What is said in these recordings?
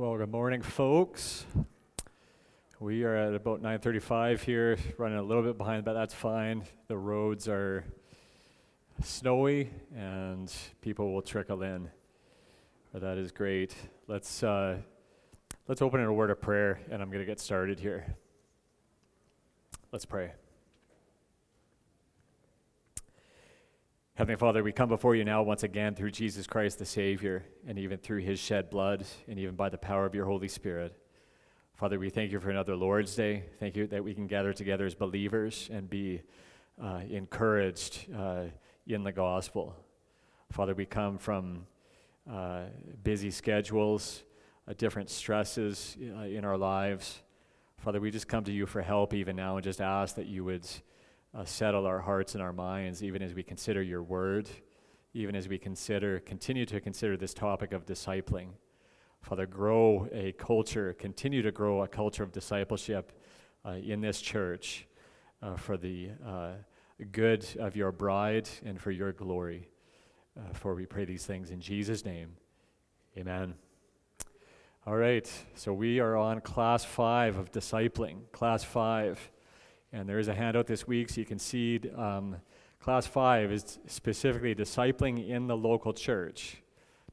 Well, good morning, folks. We are at about 9:35 here, running a little bit behind, but that's fine. The roads are snowy, and people will trickle in. That is great. Let's uh, let's open in a word of prayer, and I'm going to get started here. Let's pray. Heavenly Father, we come before you now once again through Jesus Christ the Savior, and even through his shed blood, and even by the power of your Holy Spirit. Father, we thank you for another Lord's Day. Thank you that we can gather together as believers and be uh, encouraged uh, in the gospel. Father, we come from uh, busy schedules, uh, different stresses uh, in our lives. Father, we just come to you for help even now and just ask that you would uh, settle our hearts and our minds, even as we consider your word, even as we consider, continue to consider this topic of discipling. Father, grow a culture, continue to grow a culture of discipleship uh, in this church uh, for the uh, good of your bride and for your glory. Uh, for we pray these things in Jesus' name. Amen. All right, so we are on class five of discipling. Class five. And there is a handout this week so you can see um, class five is specifically discipling in the local church.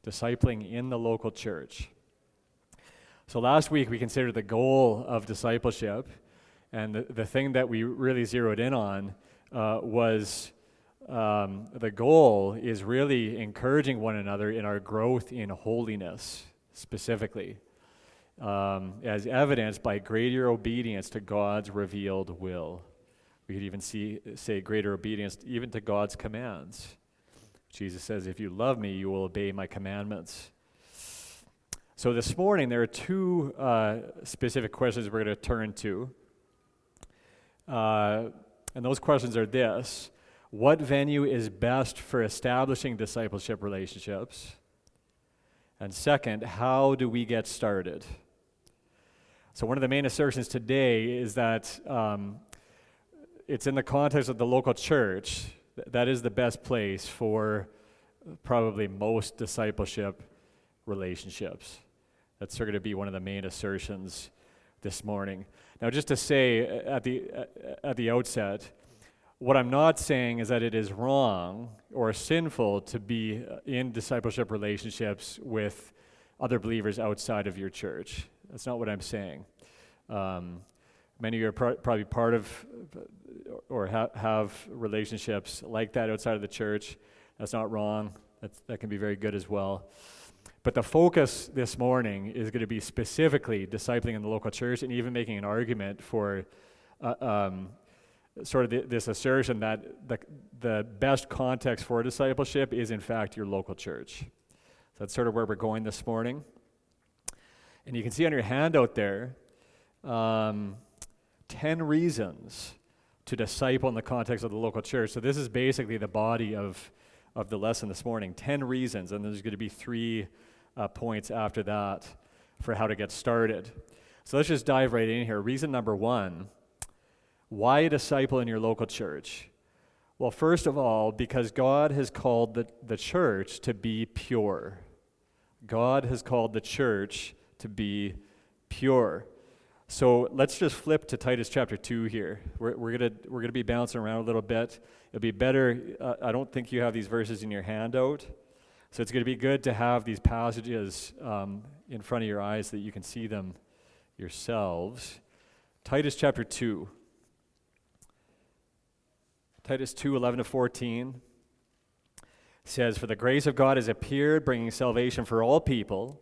Discipling in the local church. So last week we considered the goal of discipleship, and the, the thing that we really zeroed in on uh, was um, the goal is really encouraging one another in our growth in holiness, specifically um, as evidenced by greater obedience to God's revealed will. We could even see, say greater obedience even to God's commands. Jesus says, If you love me, you will obey my commandments. So this morning, there are two uh, specific questions we're going to turn to. Uh, and those questions are this What venue is best for establishing discipleship relationships? And second, how do we get started? So, one of the main assertions today is that um, it's in the context of the local church that is the best place for probably most discipleship relationships. That's going to be one of the main assertions this morning. Now, just to say uh, at the, uh, uh, at the outset, what I'm not saying is that it is wrong or sinful to be in discipleship relationships with other believers outside of your church. That's not what I'm saying. Um, many of you are pro- probably part of or ha- have relationships like that outside of the church. That's not wrong. That's, that can be very good as well. But the focus this morning is going to be specifically discipling in the local church and even making an argument for uh, um, sort of the, this assertion that the, the best context for discipleship is, in fact, your local church. So that's sort of where we're going this morning. And you can see on your handout there um, 10 reasons to disciple in the context of the local church. So, this is basically the body of, of the lesson this morning 10 reasons, and there's going to be three uh, points after that for how to get started. So, let's just dive right in here. Reason number one why disciple in your local church? Well, first of all, because God has called the, the church to be pure. God has called the church to be pure. So let's just flip to Titus chapter 2 here. We're, we're going we're gonna be bouncing around a little bit. It'll be better. Uh, I don't think you have these verses in your handout. So it's going to be good to have these passages um, in front of your eyes that you can see them yourselves. Titus chapter 2. Titus 2 11 to 14 says, For the grace of God has appeared, bringing salvation for all people,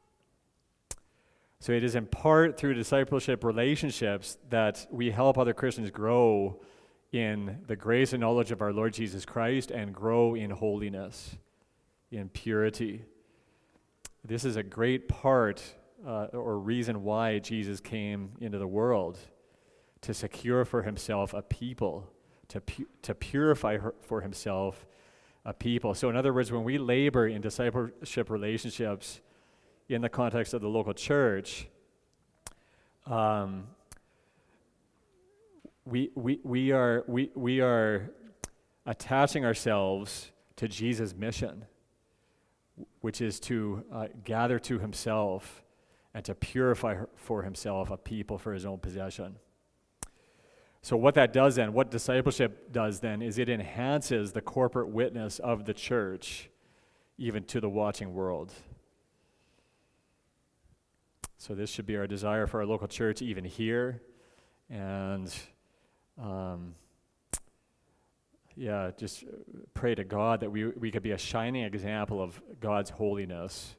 So it is in part through discipleship relationships that we help other Christians grow in the grace and knowledge of our Lord Jesus Christ and grow in holiness, in purity. This is a great part uh, or reason why Jesus came into the world to secure for himself a people, to, pu- to purify her- for himself a people. So, in other words, when we labor in discipleship relationships in the context of the local church, um, we, we, we, are, we, we are attaching ourselves to Jesus' mission, which is to uh, gather to himself and to purify for himself a people for his own possession. So, what that does then, what discipleship does then, is it enhances the corporate witness of the church even to the watching world. So, this should be our desire for our local church, even here. And, um, yeah, just pray to God that we, we could be a shining example of God's holiness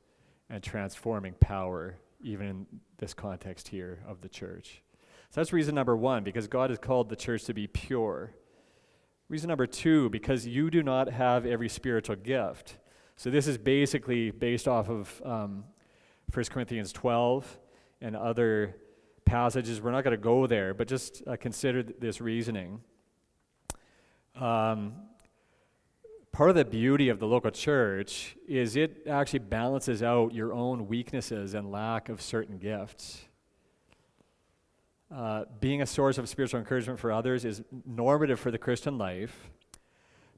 and transforming power, even in this context here of the church. So that's reason number one, because God has called the church to be pure. Reason number two, because you do not have every spiritual gift. So this is basically based off of um, 1 Corinthians 12 and other passages. We're not going to go there, but just uh, consider this reasoning. Um, part of the beauty of the local church is it actually balances out your own weaknesses and lack of certain gifts. Uh, being a source of spiritual encouragement for others is normative for the Christian life.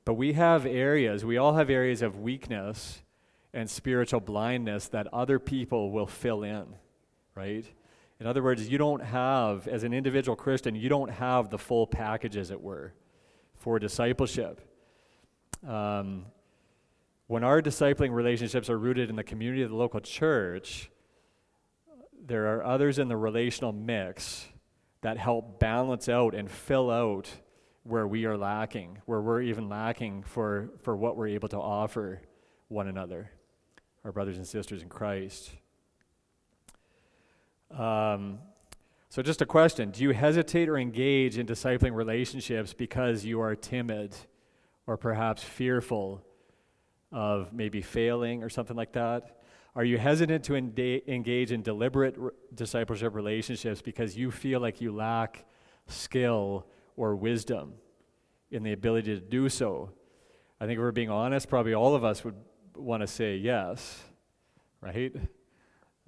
But we have areas, we all have areas of weakness and spiritual blindness that other people will fill in, right? In other words, you don't have, as an individual Christian, you don't have the full package, as it were, for discipleship. Um, when our discipling relationships are rooted in the community of the local church, there are others in the relational mix that help balance out and fill out where we are lacking, where we're even lacking for, for what we're able to offer one another, our brothers and sisters in Christ. Um, so, just a question Do you hesitate or engage in discipling relationships because you are timid or perhaps fearful of maybe failing or something like that? Are you hesitant to engage in deliberate re- discipleship relationships because you feel like you lack skill or wisdom in the ability to do so? I think if we're being honest, probably all of us would want to say yes, right?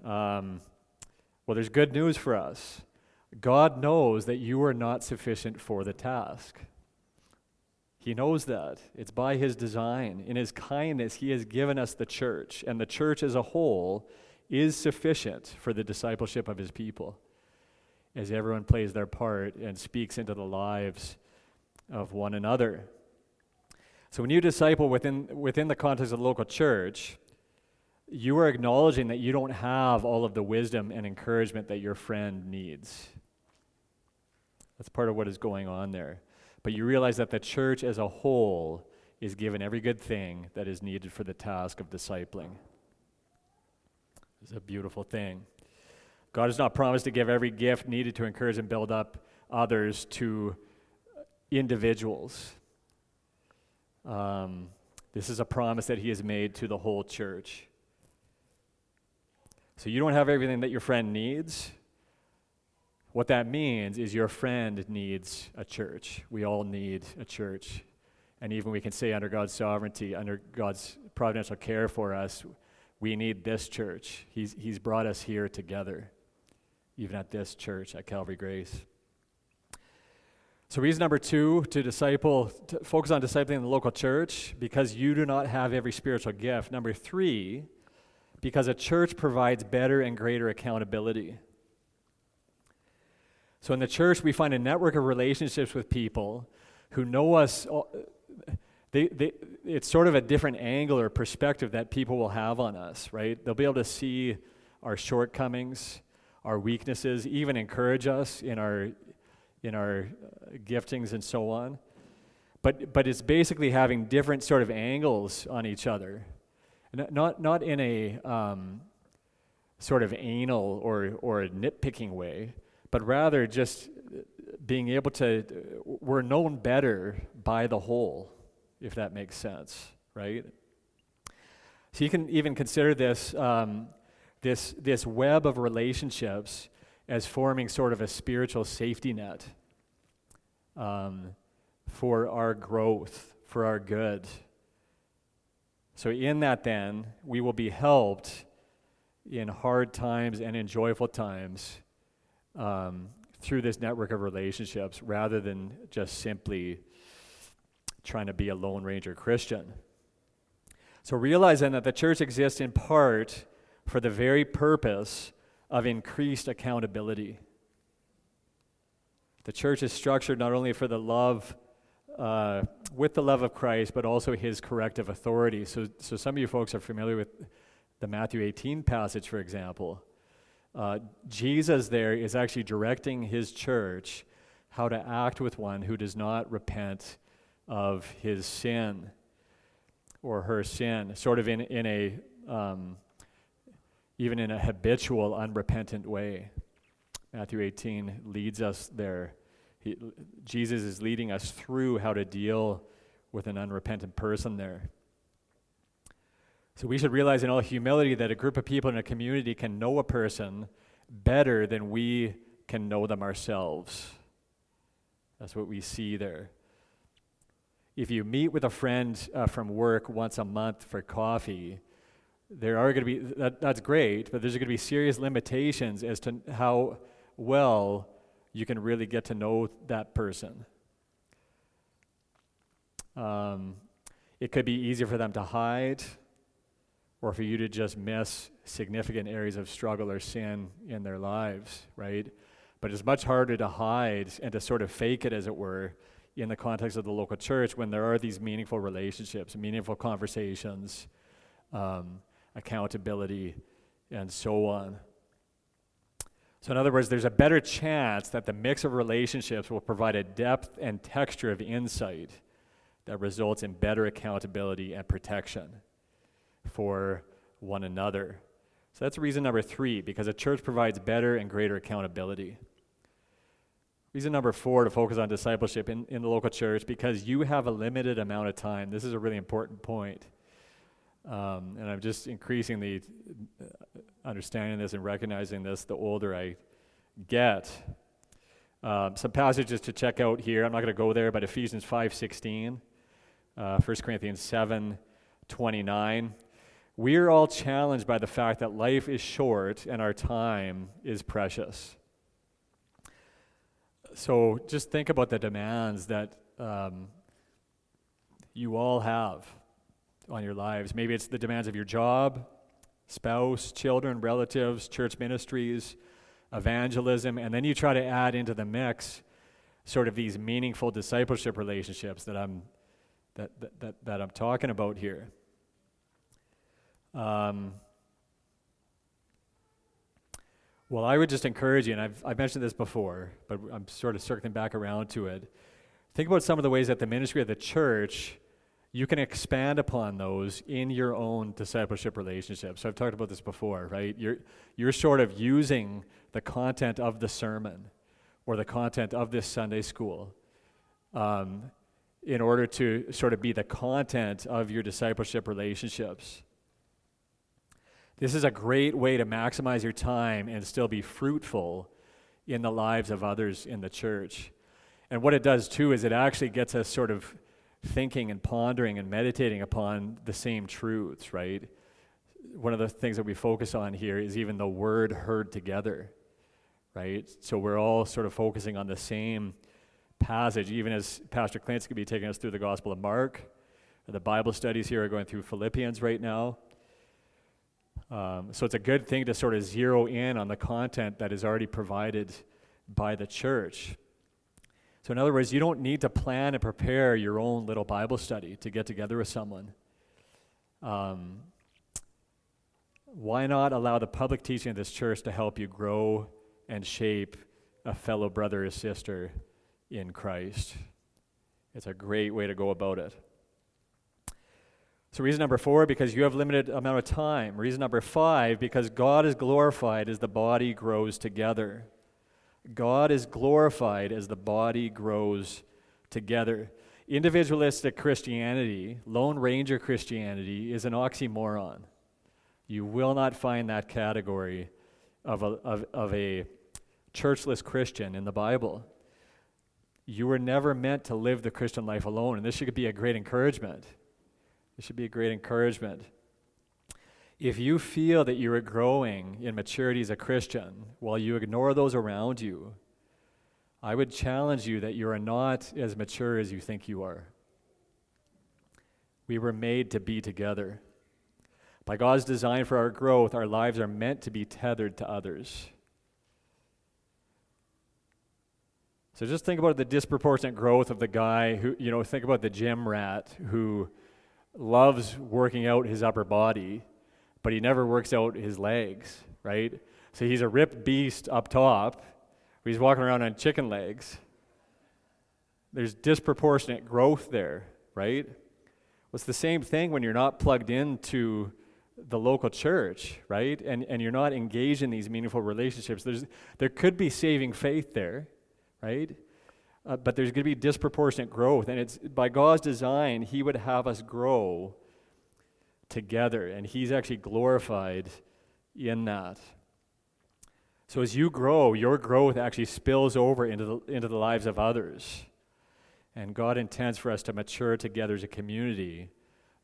Um, well, there's good news for us. God knows that you are not sufficient for the task. He knows that. It's by His design. In His kindness, He has given us the church, and the church as a whole is sufficient for the discipleship of His people as everyone plays their part and speaks into the lives of one another. So when you disciple within, within the context of the local church, you are acknowledging that you don't have all of the wisdom and encouragement that your friend needs. That's part of what is going on there but you realize that the church as a whole is given every good thing that is needed for the task of discipling. It's a beautiful thing. God has not promised to give every gift needed to encourage and build up others to individuals. Um, this is a promise that He has made to the whole church. So you don't have everything that your friend needs, what that means is your friend needs a church. We all need a church. And even we can say, under God's sovereignty, under God's providential care for us, we need this church. He's, he's brought us here together, even at this church at Calvary Grace. So, reason number two to disciple, to focus on discipling the local church, because you do not have every spiritual gift. Number three, because a church provides better and greater accountability. So in the church, we find a network of relationships with people who know us. They, they, it's sort of a different angle or perspective that people will have on us, right? They'll be able to see our shortcomings, our weaknesses, even encourage us in our, in our uh, giftings and so on. But, but it's basically having different sort of angles on each other. Not, not in a um, sort of anal or, or a nitpicking way, but rather just being able to, we're known better by the whole, if that makes sense, right? So you can even consider this um, this, this web of relationships as forming sort of a spiritual safety net um, for our growth, for our good. So, in that, then, we will be helped in hard times and in joyful times um, through this network of relationships rather than just simply trying to be a Lone Ranger Christian. So, realizing that the church exists in part for the very purpose of increased accountability. The church is structured not only for the love, uh, with the love of Christ, but also his corrective authority. So, so some of you folks are familiar with the Matthew 18 passage, for example. Uh, Jesus there is actually directing his church how to act with one who does not repent of his sin or her sin, sort of in, in a um, even in a habitual, unrepentant way. Matthew 18 leads us there. He, Jesus is leading us through how to deal with an unrepentant person there. So we should realize in all humility that a group of people in a community can know a person better than we can know them ourselves. That's what we see there. If you meet with a friend uh, from work once a month for coffee, there are going to be, that, that's great, but there's going to be serious limitations as to how well you can really get to know that person. Um, it could be easier for them to hide or for you to just miss significant areas of struggle or sin in their lives, right? But it's much harder to hide and to sort of fake it, as it were, in the context of the local church when there are these meaningful relationships, meaningful conversations. Um, accountability, and so on. So, in other words, there's a better chance that the mix of relationships will provide a depth and texture of insight that results in better accountability and protection for one another. So, that's reason number three, because a church provides better and greater accountability. Reason number four to focus on discipleship in, in the local church, because you have a limited amount of time. This is a really important point. Um, and I'm just increasingly understanding this and recognizing this the older I get. Um, some passages to check out here. I'm not going to go there, but Ephesians 5:16, uh, 1 Corinthians 7:29. We're all challenged by the fact that life is short and our time is precious. So just think about the demands that um, you all have on your lives. Maybe it's the demands of your job, spouse, children, relatives, church ministries, evangelism, and then you try to add into the mix sort of these meaningful discipleship relationships that I'm that that, that, that I'm talking about here. Um, well, I would just encourage you, and I've, I've mentioned this before, but I'm sort of circling back around to it. Think about some of the ways that the ministry of the church you can expand upon those in your own discipleship relationships. So I've talked about this before, right? You're, you're sort of using the content of the sermon or the content of this Sunday school um, in order to sort of be the content of your discipleship relationships. This is a great way to maximize your time and still be fruitful in the lives of others in the church. And what it does too is it actually gets us sort of thinking and pondering and meditating upon the same truths, right? One of the things that we focus on here is even the word heard together, right? So we're all sort of focusing on the same passage, even as Pastor going to be taking us through the Gospel of Mark. The Bible studies here are going through Philippians right now. Um, so it's a good thing to sort of zero in on the content that is already provided by the church. So, in other words, you don't need to plan and prepare your own little Bible study to get together with someone. Um, why not allow the public teaching of this church to help you grow and shape a fellow brother or sister in Christ? It's a great way to go about it. So, reason number four, because you have limited amount of time. Reason number five, because God is glorified as the body grows together. God is glorified as the body grows together. Individualistic Christianity, Lone Ranger Christianity, is an oxymoron. You will not find that category of a, of, of a churchless Christian in the Bible. You were never meant to live the Christian life alone, and this should be a great encouragement. This should be a great encouragement. If you feel that you are growing in maturity as a Christian while you ignore those around you, I would challenge you that you are not as mature as you think you are. We were made to be together. By God's design for our growth, our lives are meant to be tethered to others. So just think about the disproportionate growth of the guy who, you know, think about the gym rat who loves working out his upper body, but he never works out his legs, right? So he's a ripped beast up top, he's walking around on chicken legs. There's disproportionate growth there, right? Well, it's the same thing when you're not plugged into the local church, right? And, and you're not engaged in these meaningful relationships. There's, there could be saving faith there, right? Uh, but there's going to be disproportionate growth. And it's by God's design, He would have us grow together. And He's actually glorified in that. So as you grow, your growth actually spills over into the, into the lives of others. And God intends for us to mature together as a community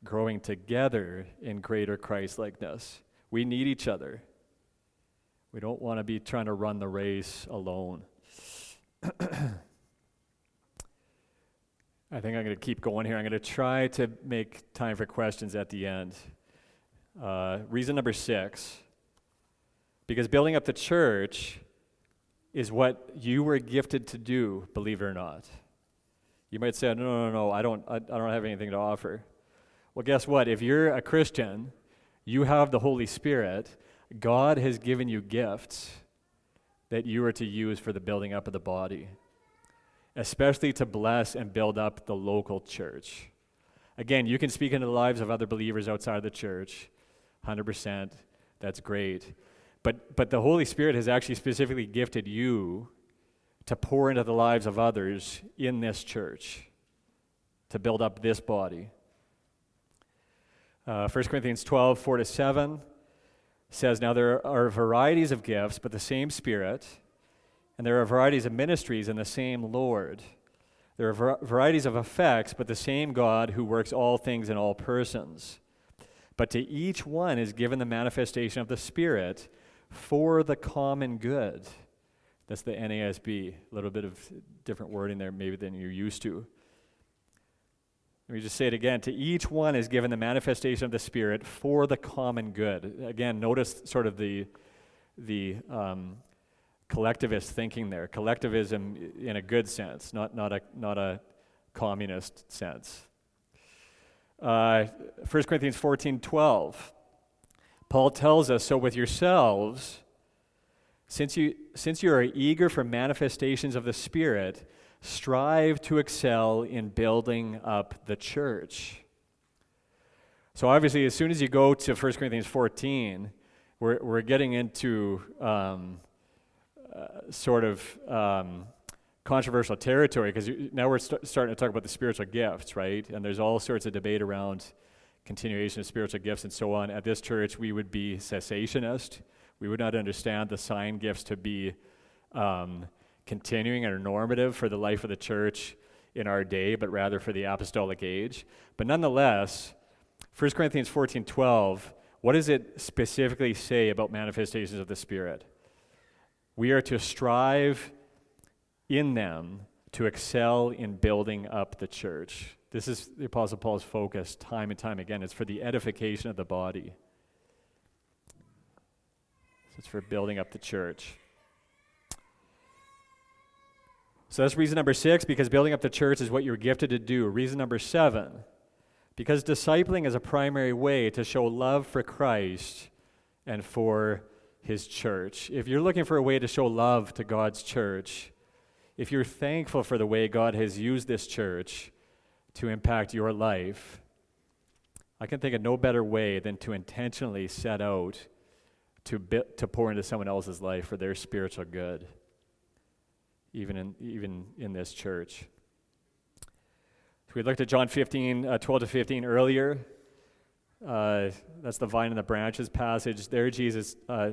growing together in greater Christ likeness. We need each other. We don't want to be trying to run the race alone. I think I'm going to keep going here. I'm going to try to make time for questions at the end. Uh, reason number six because building up the church is what you were gifted to do, believe it or not. You might say, no, no, no, I don't, I, I don't have anything to offer. Well, guess what? If you're a Christian, you have the Holy Spirit. God has given you gifts that you are to use for the building up of the body, especially to bless and build up the local church. Again, you can speak into the lives of other believers outside of the church, 100%. That's great. But, but the Holy Spirit has actually specifically gifted you to pour into the lives of others in this church, to build up this body. Uh, 1 Corinthians 12, 4 to 7 says, Now there are varieties of gifts, but the same Spirit, and there are varieties of ministries in the same Lord. There are var- varieties of effects, but the same God who works all things in all persons. But to each one is given the manifestation of the Spirit for the common good. That's the NASB. A little bit of different wording there, maybe than you're used to. Let me just say it again. To each one is given the manifestation of the Spirit for the common good. Again, notice sort of the, the um, collectivist thinking there. Collectivism in a good sense, not, not, a, not a communist sense. Uh, 1 Corinthians 14 12. Paul tells us, so with yourselves, since you, since you are eager for manifestations of the Spirit, strive to excel in building up the church. So, obviously, as soon as you go to 1 Corinthians 14, we're, we're getting into um, sort of um, controversial territory because now we're st- starting to talk about the spiritual gifts, right? And there's all sorts of debate around continuation of spiritual gifts and so on. At this church, we would be cessationist. We would not understand the sign gifts to be um, continuing or normative for the life of the church in our day, but rather for the apostolic age. But nonetheless, 1 Corinthians 14 12, what does it specifically say about manifestations of the Spirit? We are to strive in them to excel in building up the church. This is the Apostle Paul's focus time and time again. It's for the edification of the body, so it's for building up the church. So that's reason number six, because building up the church is what you're gifted to do. Reason number seven, because discipling is a primary way to show love for Christ and for his church. If you're looking for a way to show love to God's church, if you're thankful for the way God has used this church to impact your life, I can think of no better way than to intentionally set out to, bi- to pour into someone else's life for their spiritual good even in, even in this church. So we looked at John 15, uh, 12 to 15 earlier. Uh, that's the vine and the branches passage. There, Jesus uh,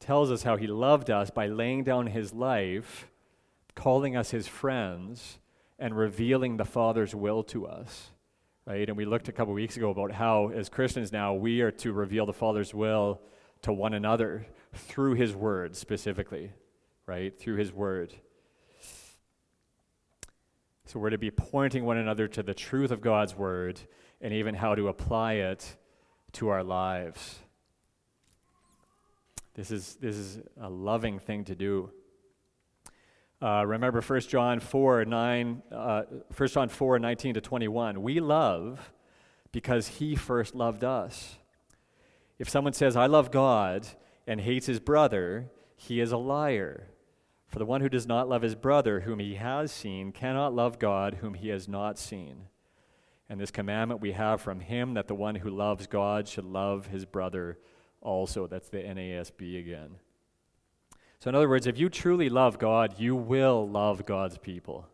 tells us how he loved us by laying down his life, calling us his friends, and revealing the Father's will to us. Right? And we looked a couple weeks ago about how, as Christians now, we are to reveal the Father's will to one another through his word specifically, right? Through his word. So we're to be pointing one another to the truth of God's word and even how to apply it to our lives. This is, this is a loving thing to do. Uh, remember 1 John 4, 9, uh, 1 John 4, 19 to 21. We love because he first loved us. If someone says, I love God, and hates his brother, he is a liar. For the one who does not love his brother, whom he has seen, cannot love God, whom he has not seen. And this commandment we have from him that the one who loves God should love his brother also. That's the NASB again. So, in other words, if you truly love God, you will love God's people.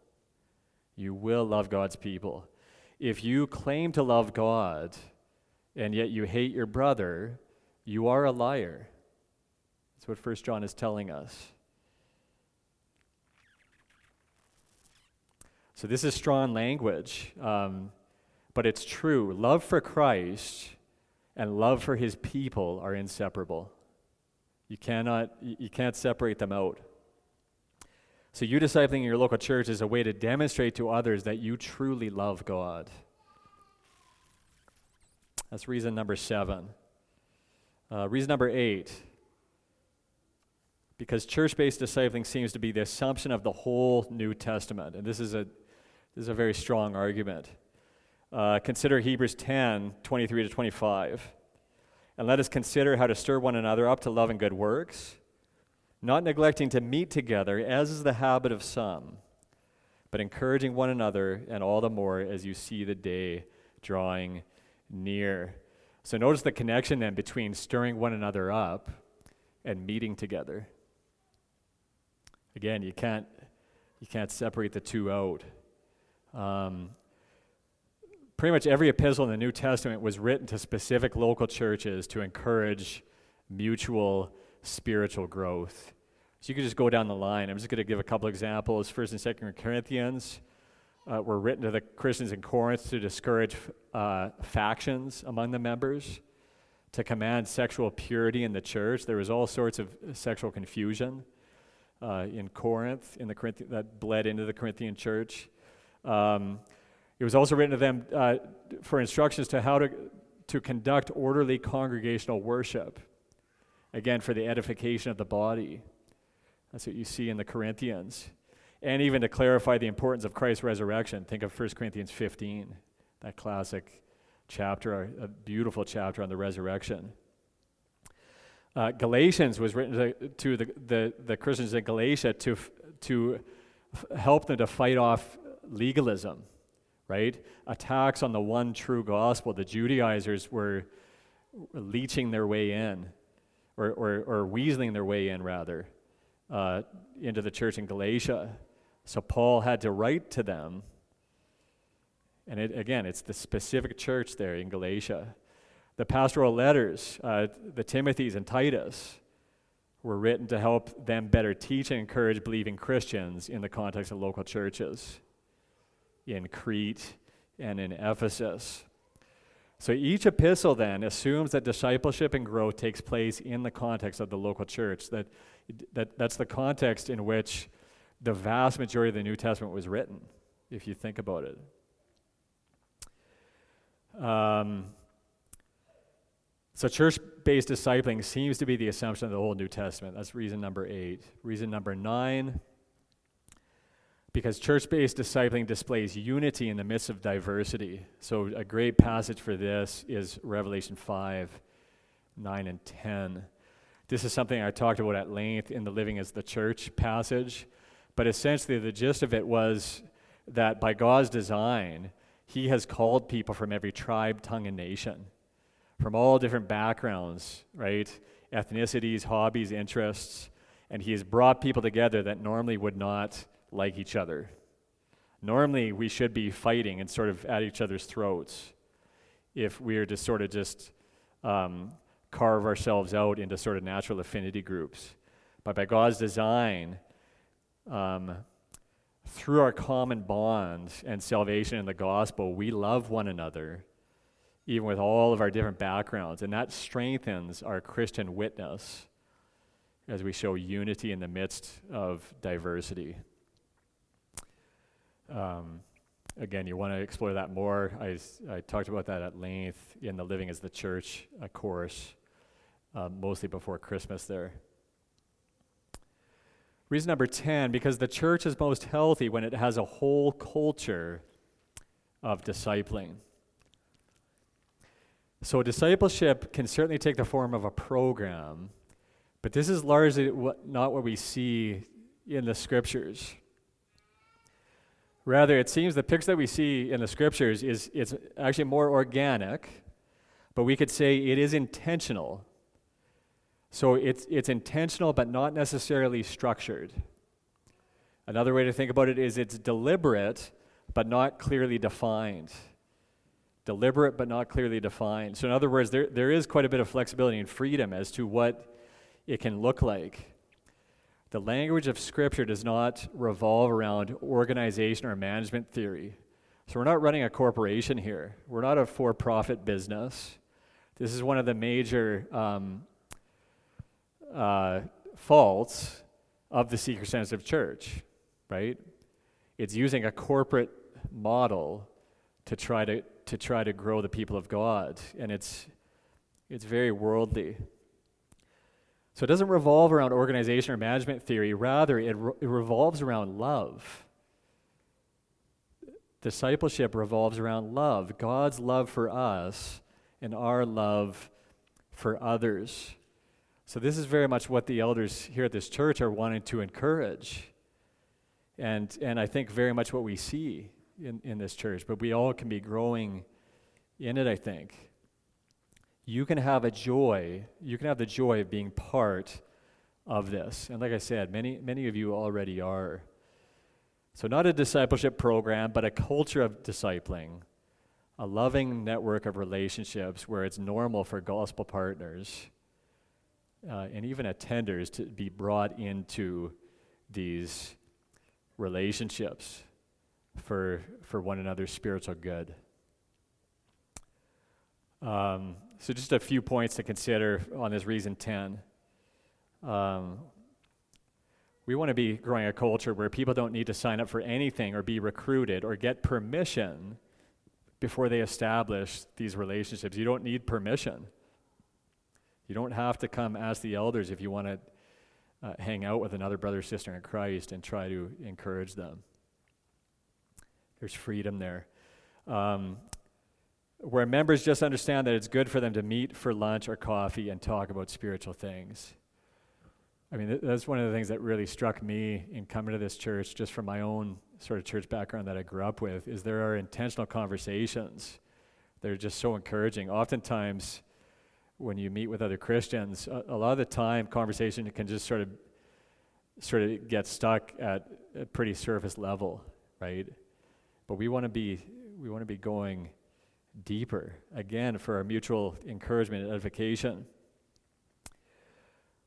You will love God's people. If you claim to love God and yet you hate your brother, you are a liar. That's what First John is telling us. So, this is strong language, um, but it's true. Love for Christ and love for his people are inseparable. You cannot you can't separate them out. So you discipling in your local church is a way to demonstrate to others that you truly love God. That's reason number seven. Uh, reason number eight, because church based discipling seems to be the assumption of the whole New Testament. And this is a, this is a very strong argument. Uh, consider Hebrews 10 23 to 25. And let us consider how to stir one another up to love and good works, not neglecting to meet together, as is the habit of some, but encouraging one another, and all the more as you see the day drawing near. So notice the connection then between stirring one another up and meeting together. Again, you can't, you can't separate the two out. Um, pretty much every epistle in the New Testament was written to specific local churches to encourage mutual spiritual growth. So you could just go down the line. I'm just going to give a couple examples. First and Second Corinthians uh, were written to the Christians in Corinth to discourage uh, factions among the members, to command sexual purity in the church. There was all sorts of sexual confusion uh, in Corinth, in the Corinth- that bled into the Corinthian church. Um, it was also written to them uh, for instructions to how to, to conduct orderly congregational worship. Again, for the edification of the body. That's what you see in the Corinthians. And even to clarify the importance of Christ's resurrection. Think of 1 Corinthians 15, that classic chapter, a beautiful chapter on the resurrection. Uh, Galatians was written to, to the, the, the, Christians in Galatia to, to help them to fight off legalism right? Attacks on the one true gospel. The Judaizers were leeching their way in, or, or, or weaseling their way in, rather, uh, into the church in Galatia. So Paul had to write to them. And it, again, it's the specific church there in Galatia. The pastoral letters, uh, the Timothy's and Titus, were written to help them better teach and encourage believing Christians in the context of local churches in Crete and in Ephesus. So each epistle then assumes that discipleship and growth takes place in the context of the local church. That, that, that's the context in which the vast majority of the New Testament was written, if you think about it. Um, so church based discipling seems to be the assumption of the whole New Testament. That's reason number eight. Reason number nine because church based discipling displays unity in the midst of diversity. So, a great passage for this is Revelation 5 9 and 10. This is something I talked about at length in the Living as the Church passage, but essentially the gist of it was that by God's design, He has called people from every tribe, tongue, and nation, from all different backgrounds, right? Ethnicities, hobbies, interests, and He has brought people together that normally would not like each other. Normally, we should be fighting and sort of at each other's throats. if we are to sort of just um, carve ourselves out into sort of natural affinity groups. But by God's design, um, through our common bonds and salvation in the gospel, we love one another, even with all of our different backgrounds. And that strengthens our Christian witness as we show unity in the midst of diversity. Um, again, you want to explore that more. I, I talked about that at length in the Living as the Church course, uh, mostly before Christmas there. Reason number 10 because the church is most healthy when it has a whole culture of discipling. So, discipleship can certainly take the form of a program, but this is largely what, not what we see in the scriptures. Rather, it seems the picture that we see in the scriptures is it's actually more organic, but we could say it is intentional. So it's, it's intentional, but not necessarily structured. Another way to think about it is it's deliberate, but not clearly defined. Deliberate, but not clearly defined. So, in other words, there, there is quite a bit of flexibility and freedom as to what it can look like. The language of Scripture does not revolve around organization or management theory. So we're not running a corporation here. We're not a for profit business. This is one of the major um, uh, faults of the seeker sensitive church, right? It's using a corporate model to try to, to try to grow the people of God, and it's, it's very worldly. So it doesn't revolve around organization or management theory, rather, it, re- it revolves around love. Discipleship revolves around love, God's love for us and our love for others. So, this is very much what the elders here at this church are wanting to encourage. And, and I think very much what we see in, in this church, but we all can be growing in it, I think you can have a joy, you can have the joy of being part of this. And like I said, many, many of you already are. So, not a discipleship program, but a culture of discipling, a loving network of relationships where it's normal for gospel partners uh, and even attenders to be brought into these relationships for, for one another's spiritual good. Um, so, just a few points to consider on this reason 10. Um, we want to be growing a culture where people don't need to sign up for anything or be recruited or get permission before they establish these relationships. You don't need permission. You don't have to come ask the elders if you want to uh, hang out with another brother or sister in Christ and try to encourage them. There's freedom there. Um, where members just understand that it's good for them to meet for lunch or coffee and talk about spiritual things. I mean, that's one of the things that really struck me in coming to this church, just from my own sort of church background that I grew up with, is there are intentional conversations that are just so encouraging. Oftentimes, when you meet with other Christians, a, a lot of the time, conversation can just sort of sort of get stuck at a pretty surface level, right? But we want to be we want to be going deeper, again, for our mutual encouragement and edification.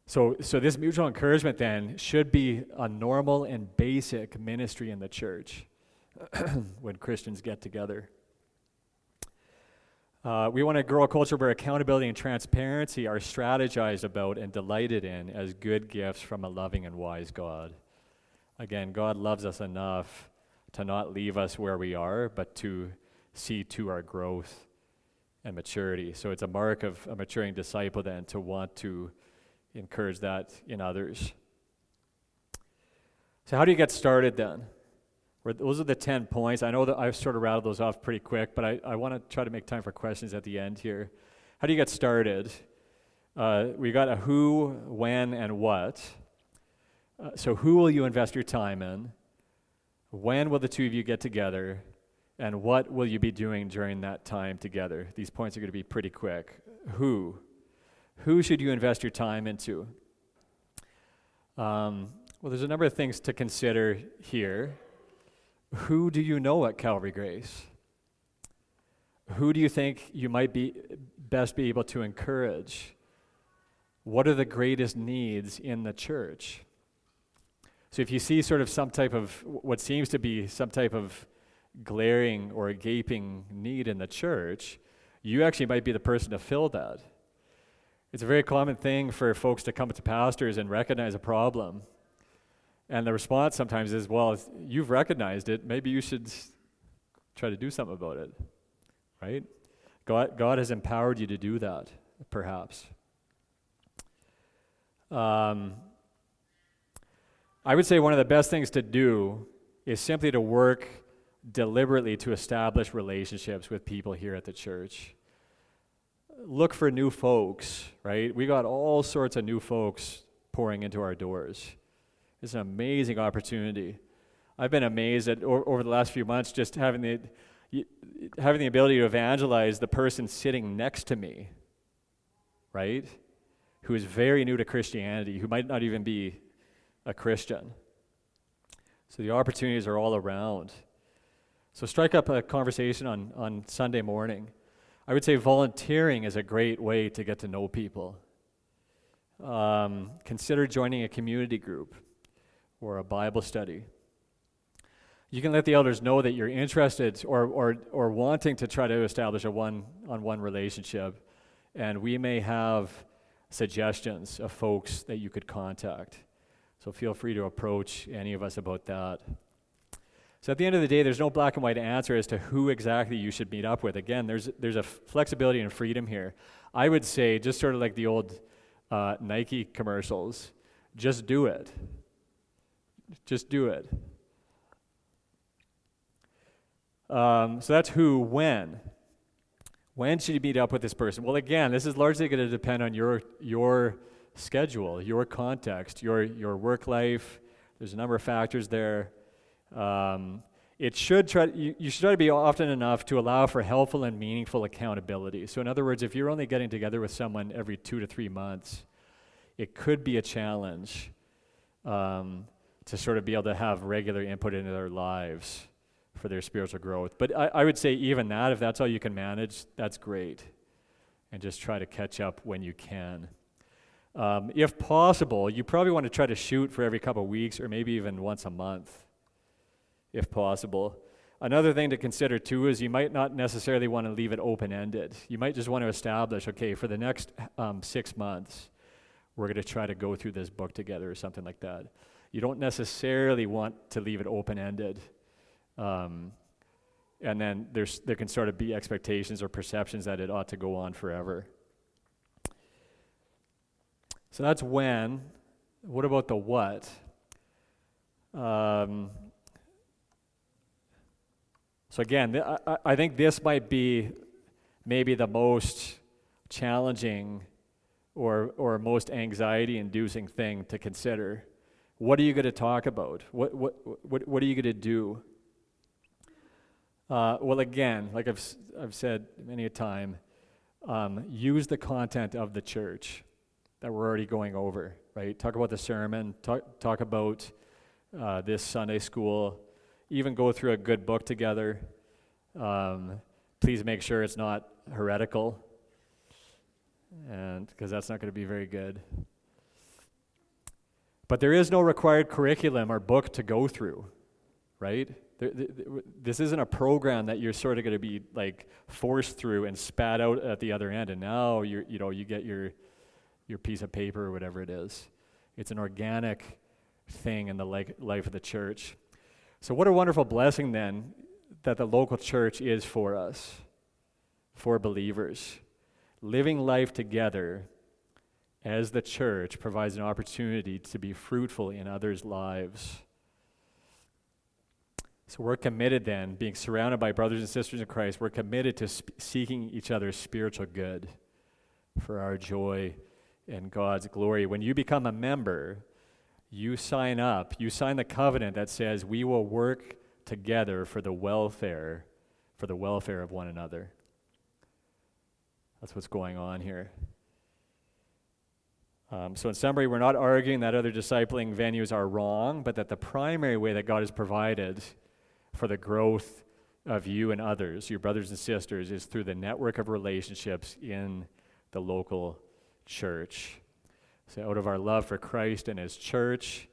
So, so this mutual encouragement then should be a normal and basic ministry in the church when Christians get together. Uh, we want to grow a culture where accountability and transparency are strategized about and delighted in as good gifts from a loving and wise God. Again, God loves us enough to not leave us where we are, but to see to our growth and maturity. So it's a mark of a maturing disciple then to want to encourage that in others. So, how do you get started then? Those are the 10 points. I know that I've sort of rattled those off pretty quick, but I, I want to try to make time for questions at the end here. How do you get started? Uh, we got a who, when, and what. Uh, so, who will you invest your time in? When will the two of you get together? And what will you be doing during that time together? These points are going to be pretty quick. Who? Who should you invest your time into? Um, well, there's a number of things to consider here. Who do you know at Calvary Grace? Who do you think you might be best be able to encourage? What are the greatest needs in the church? So if you see sort of some type of what seems to be some type of glaring or gaping need in the church, you actually might be the person to fill that. It's a very common thing for folks to come to pastors and recognize a problem. And the response sometimes is, well, you've recognized it, maybe you should try to do something about it. Right? God, God has empowered you to do that, perhaps. Um, I would say one of the best things to do is simply to work deliberately to establish relationships with people here at the church. Look for new folks, right? We got all sorts of new folks pouring into our doors. It's an amazing opportunity. I've been amazed at over the last few months just having the having the ability to evangelize the person sitting next to me, right? Who is very new to Christianity, who might not even be a Christian. So the opportunities are all around. So strike up a conversation on, on Sunday morning. I would say volunteering is a great way to get to know people. Um, consider joining a community group or a Bible study. You can let the elders know that you're interested or, or, or wanting to try to establish a one on one relationship, and we may have suggestions of folks that you could contact. So feel free to approach any of us about that. So at the end of the day, there's no black and white answer as to who exactly you should meet up with. Again, there's, there's a flexibility and freedom here. I would say, just sort of like the old uh, Nike commercials, just do it. Just do it. Um, so that's who, when. When should you meet up with this person? Well, again, this is largely going to depend on your, your schedule, your context, your, your work life. There's a number of factors there. Um, it should try, you, you should try to be often enough to allow for helpful and meaningful accountability. So, in other words, if you're only getting together with someone every two to three months, it could be a challenge um, to sort of be able to have regular input into their lives for their spiritual growth. But I, I would say, even that, if that's all you can manage, that's great. And just try to catch up when you can. Um, if possible, you probably want to try to shoot for every couple of weeks or maybe even once a month, if possible. Another thing to consider too is you might not necessarily want to leave it open ended. You might just want to establish okay, for the next um, six months, we're going to try to go through this book together or something like that. You don't necessarily want to leave it open ended. Um, and then there's, there can sort of be expectations or perceptions that it ought to go on forever. So that's when. What about the what? Um, so again, I, think this might be maybe the most challenging or, or most anxiety inducing thing to consider. What are you going to talk about? What, what, what, what are you going to do? Uh, well, again, like I've, I've said many a time, um, use the content of the church that we're already going over, right? Talk about the sermon, talk, talk about uh, this Sunday school, even go through a good book together. Um, please make sure it's not heretical, and because that's not going to be very good. But there is no required curriculum or book to go through, right? This isn't a program that you're sort of going to be like forced through and spat out at the other end, and now you you know you get your your piece of paper or whatever it is. It's an organic thing in the life of the church. So, what a wonderful blessing then that the local church is for us, for believers. Living life together as the church provides an opportunity to be fruitful in others' lives. So we're committed then, being surrounded by brothers and sisters in Christ, we're committed to sp- seeking each other's spiritual good for our joy and God's glory. When you become a member, you sign up, you sign the covenant that says we will work together for the welfare for the welfare of one another. That's what's going on here. Um, so, in summary, we're not arguing that other discipling venues are wrong, but that the primary way that God has provided for the growth of you and others, your brothers and sisters, is through the network of relationships in the local church. So, out of our love for Christ and His church,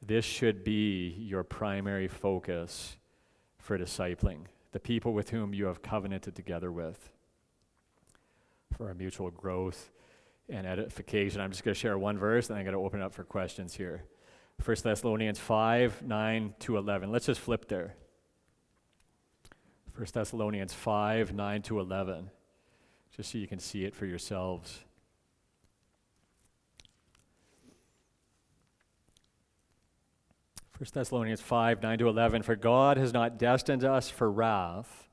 this should be your primary focus for discipling the people with whom you have covenanted together with for our mutual growth and edification. I'm just going to share one verse and I'm going to open it up for questions here. 1 Thessalonians 5 9 to 11. Let's just flip there. 1 Thessalonians 5 9 to 11, just so you can see it for yourselves. 1 Thessalonians 5 9 to 11. For God has not destined us for wrath,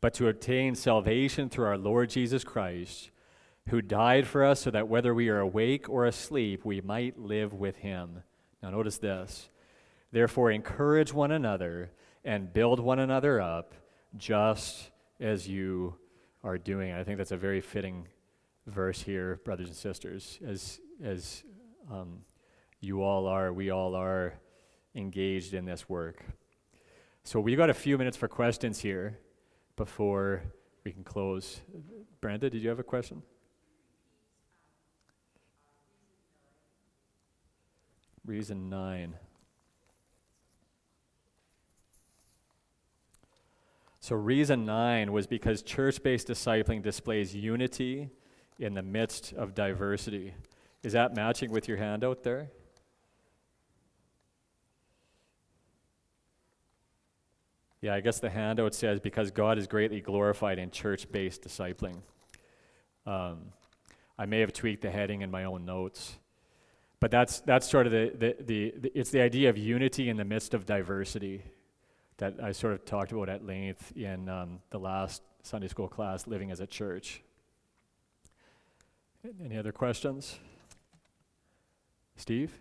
but to obtain salvation through our Lord Jesus Christ, who died for us so that whether we are awake or asleep, we might live with him. Now, notice this. Therefore, encourage one another and build one another up, just as you are doing. I think that's a very fitting verse here, brothers and sisters, as, as um, you all are, we all are engaged in this work. So we've got a few minutes for questions here before we can close. Brenda, did you have a question? Reason nine. So, reason nine was because church based discipling displays unity in the midst of diversity. Is that matching with your handout there? Yeah, I guess the handout says because God is greatly glorified in church based discipling. Um, I may have tweaked the heading in my own notes. But that's, that's sort of the, the, the, the, it's the idea of unity in the midst of diversity that I sort of talked about at length in um, the last Sunday school class, Living as a Church. Any other questions? Steve?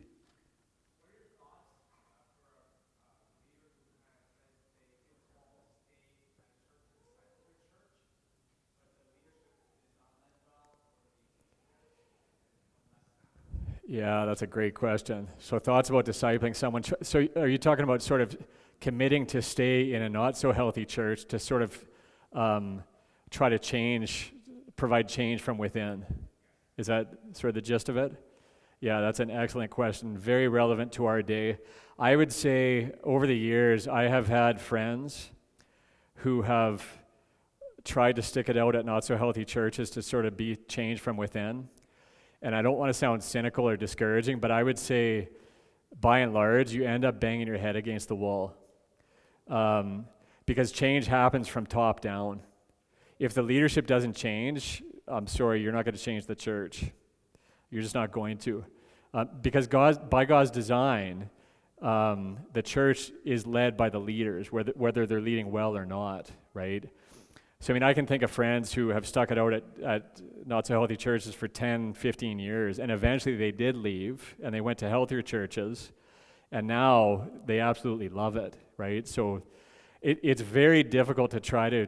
Yeah, that's a great question. So, thoughts about discipling someone. So, are you talking about sort of committing to stay in a not so healthy church to sort of um, try to change, provide change from within? Is that sort of the gist of it? Yeah, that's an excellent question. Very relevant to our day. I would say over the years, I have had friends who have tried to stick it out at not so healthy churches to sort of be changed from within and I don't want to sound cynical or discouraging, but I would say by and large, you end up banging your head against the wall. Um, because change happens from top down. If the leadership doesn't change, I'm sorry, you're not going to change the church. You're just not going to. Uh, because God, by God's design, um, the church is led by the leaders, whether, whether they're leading well or not, right? So, I mean, I can think of friends who have stuck it out at, at not so healthy churches for 10, 15 years, and eventually they did leave and they went to healthier churches, and now they absolutely love it, right? So, it, it's very difficult to try to.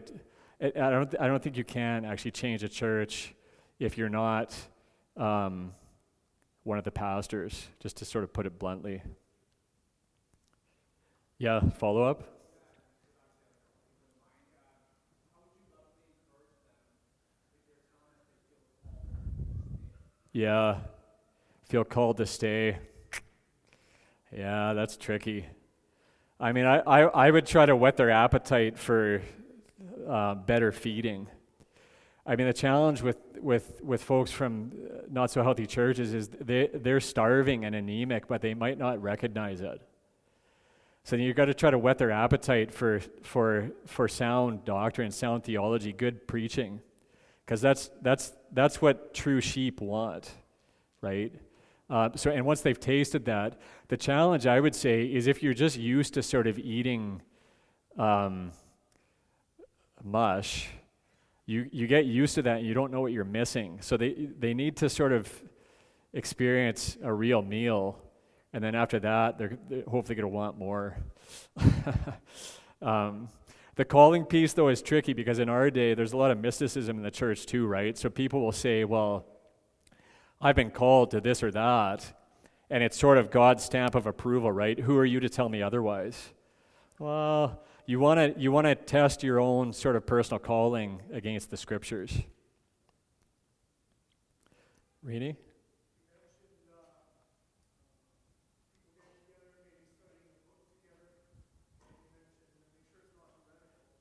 I don't, I don't think you can actually change a church if you're not um, one of the pastors, just to sort of put it bluntly. Yeah, follow up? Yeah, feel called to stay. Yeah, that's tricky. I mean, I, I, I would try to whet their appetite for uh, better feeding. I mean, the challenge with, with, with folks from not so healthy churches is they, they're starving and anemic, but they might not recognize it. So you've got to try to whet their appetite for, for, for sound doctrine, sound theology, good preaching because that's, that's, that's what true sheep want, right? Uh, so, and once they've tasted that, the challenge I would say is if you're just used to sort of eating um, mush, you, you get used to that and you don't know what you're missing. So they, they need to sort of experience a real meal, and then after that, they're, they're hopefully going to want more. um, the calling piece, though, is tricky because in our day, there's a lot of mysticism in the church, too, right? So people will say, well, I've been called to this or that, and it's sort of God's stamp of approval, right? Who are you to tell me otherwise? Well, you want to you want to test your own sort of personal calling against the scriptures. Rini?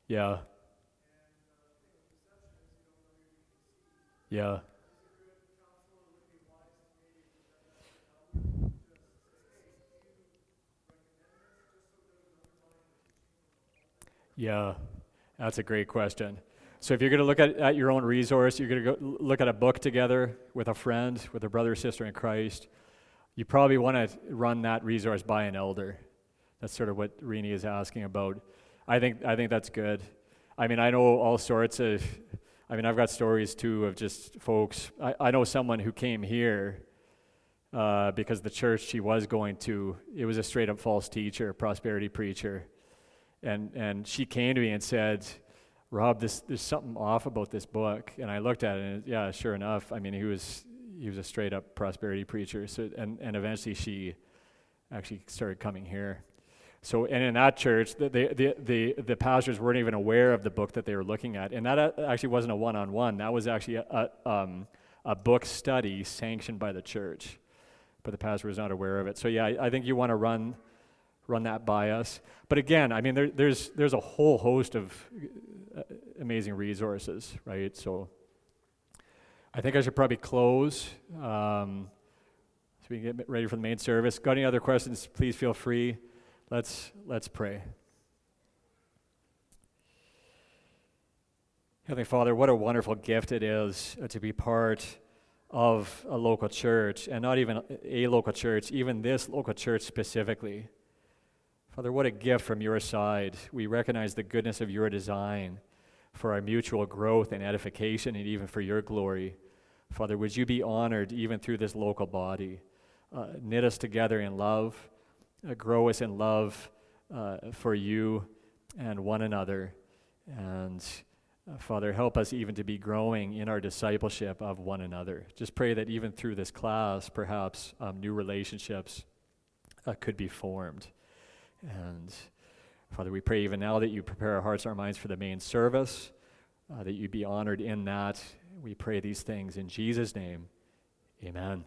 Yeah. Yeah. Yeah, that's a great question. So if you're going to look at, at your own resource, you're going to go look at a book together with a friend, with a brother or sister in Christ, you probably want to run that resource by an elder. That's sort of what Rini is asking about. I think, I think that's good. I mean, I know all sorts of, I mean, I've got stories too of just folks. I, I know someone who came here uh, because the church she was going to, it was a straight up false teacher, prosperity preacher. And, and she came to me and said, Rob, this, there's something off about this book. And I looked at it, and yeah, sure enough. I mean, he was, he was a straight up prosperity preacher. So, and, and eventually she actually started coming here. So, and in that church, the, the, the, the, pastors weren't even aware of the book that they were looking at. And that uh, actually wasn't a one on one, that was actually a, a, um, a, book study sanctioned by the church. But the pastor was not aware of it. So, yeah, I, I think you want to run, run that by us. But again, I mean, there, there's, there's a whole host of uh, amazing resources, right? So, I think I should probably close. Um, so we can get ready for the main service. Got any other questions? Please feel free. Let's, let's pray. Heavenly Father, what a wonderful gift it is uh, to be part of a local church, and not even a local church, even this local church specifically. Father, what a gift from your side. We recognize the goodness of your design for our mutual growth and edification, and even for your glory. Father, would you be honored even through this local body? Uh, knit us together in love grow us in love uh, for you and one another. And uh, Father, help us even to be growing in our discipleship of one another. Just pray that even through this class, perhaps um, new relationships uh, could be formed. And Father, we pray even now that you prepare our hearts our minds for the main service, uh, that you be honored in that. We pray these things in Jesus' name. Amen.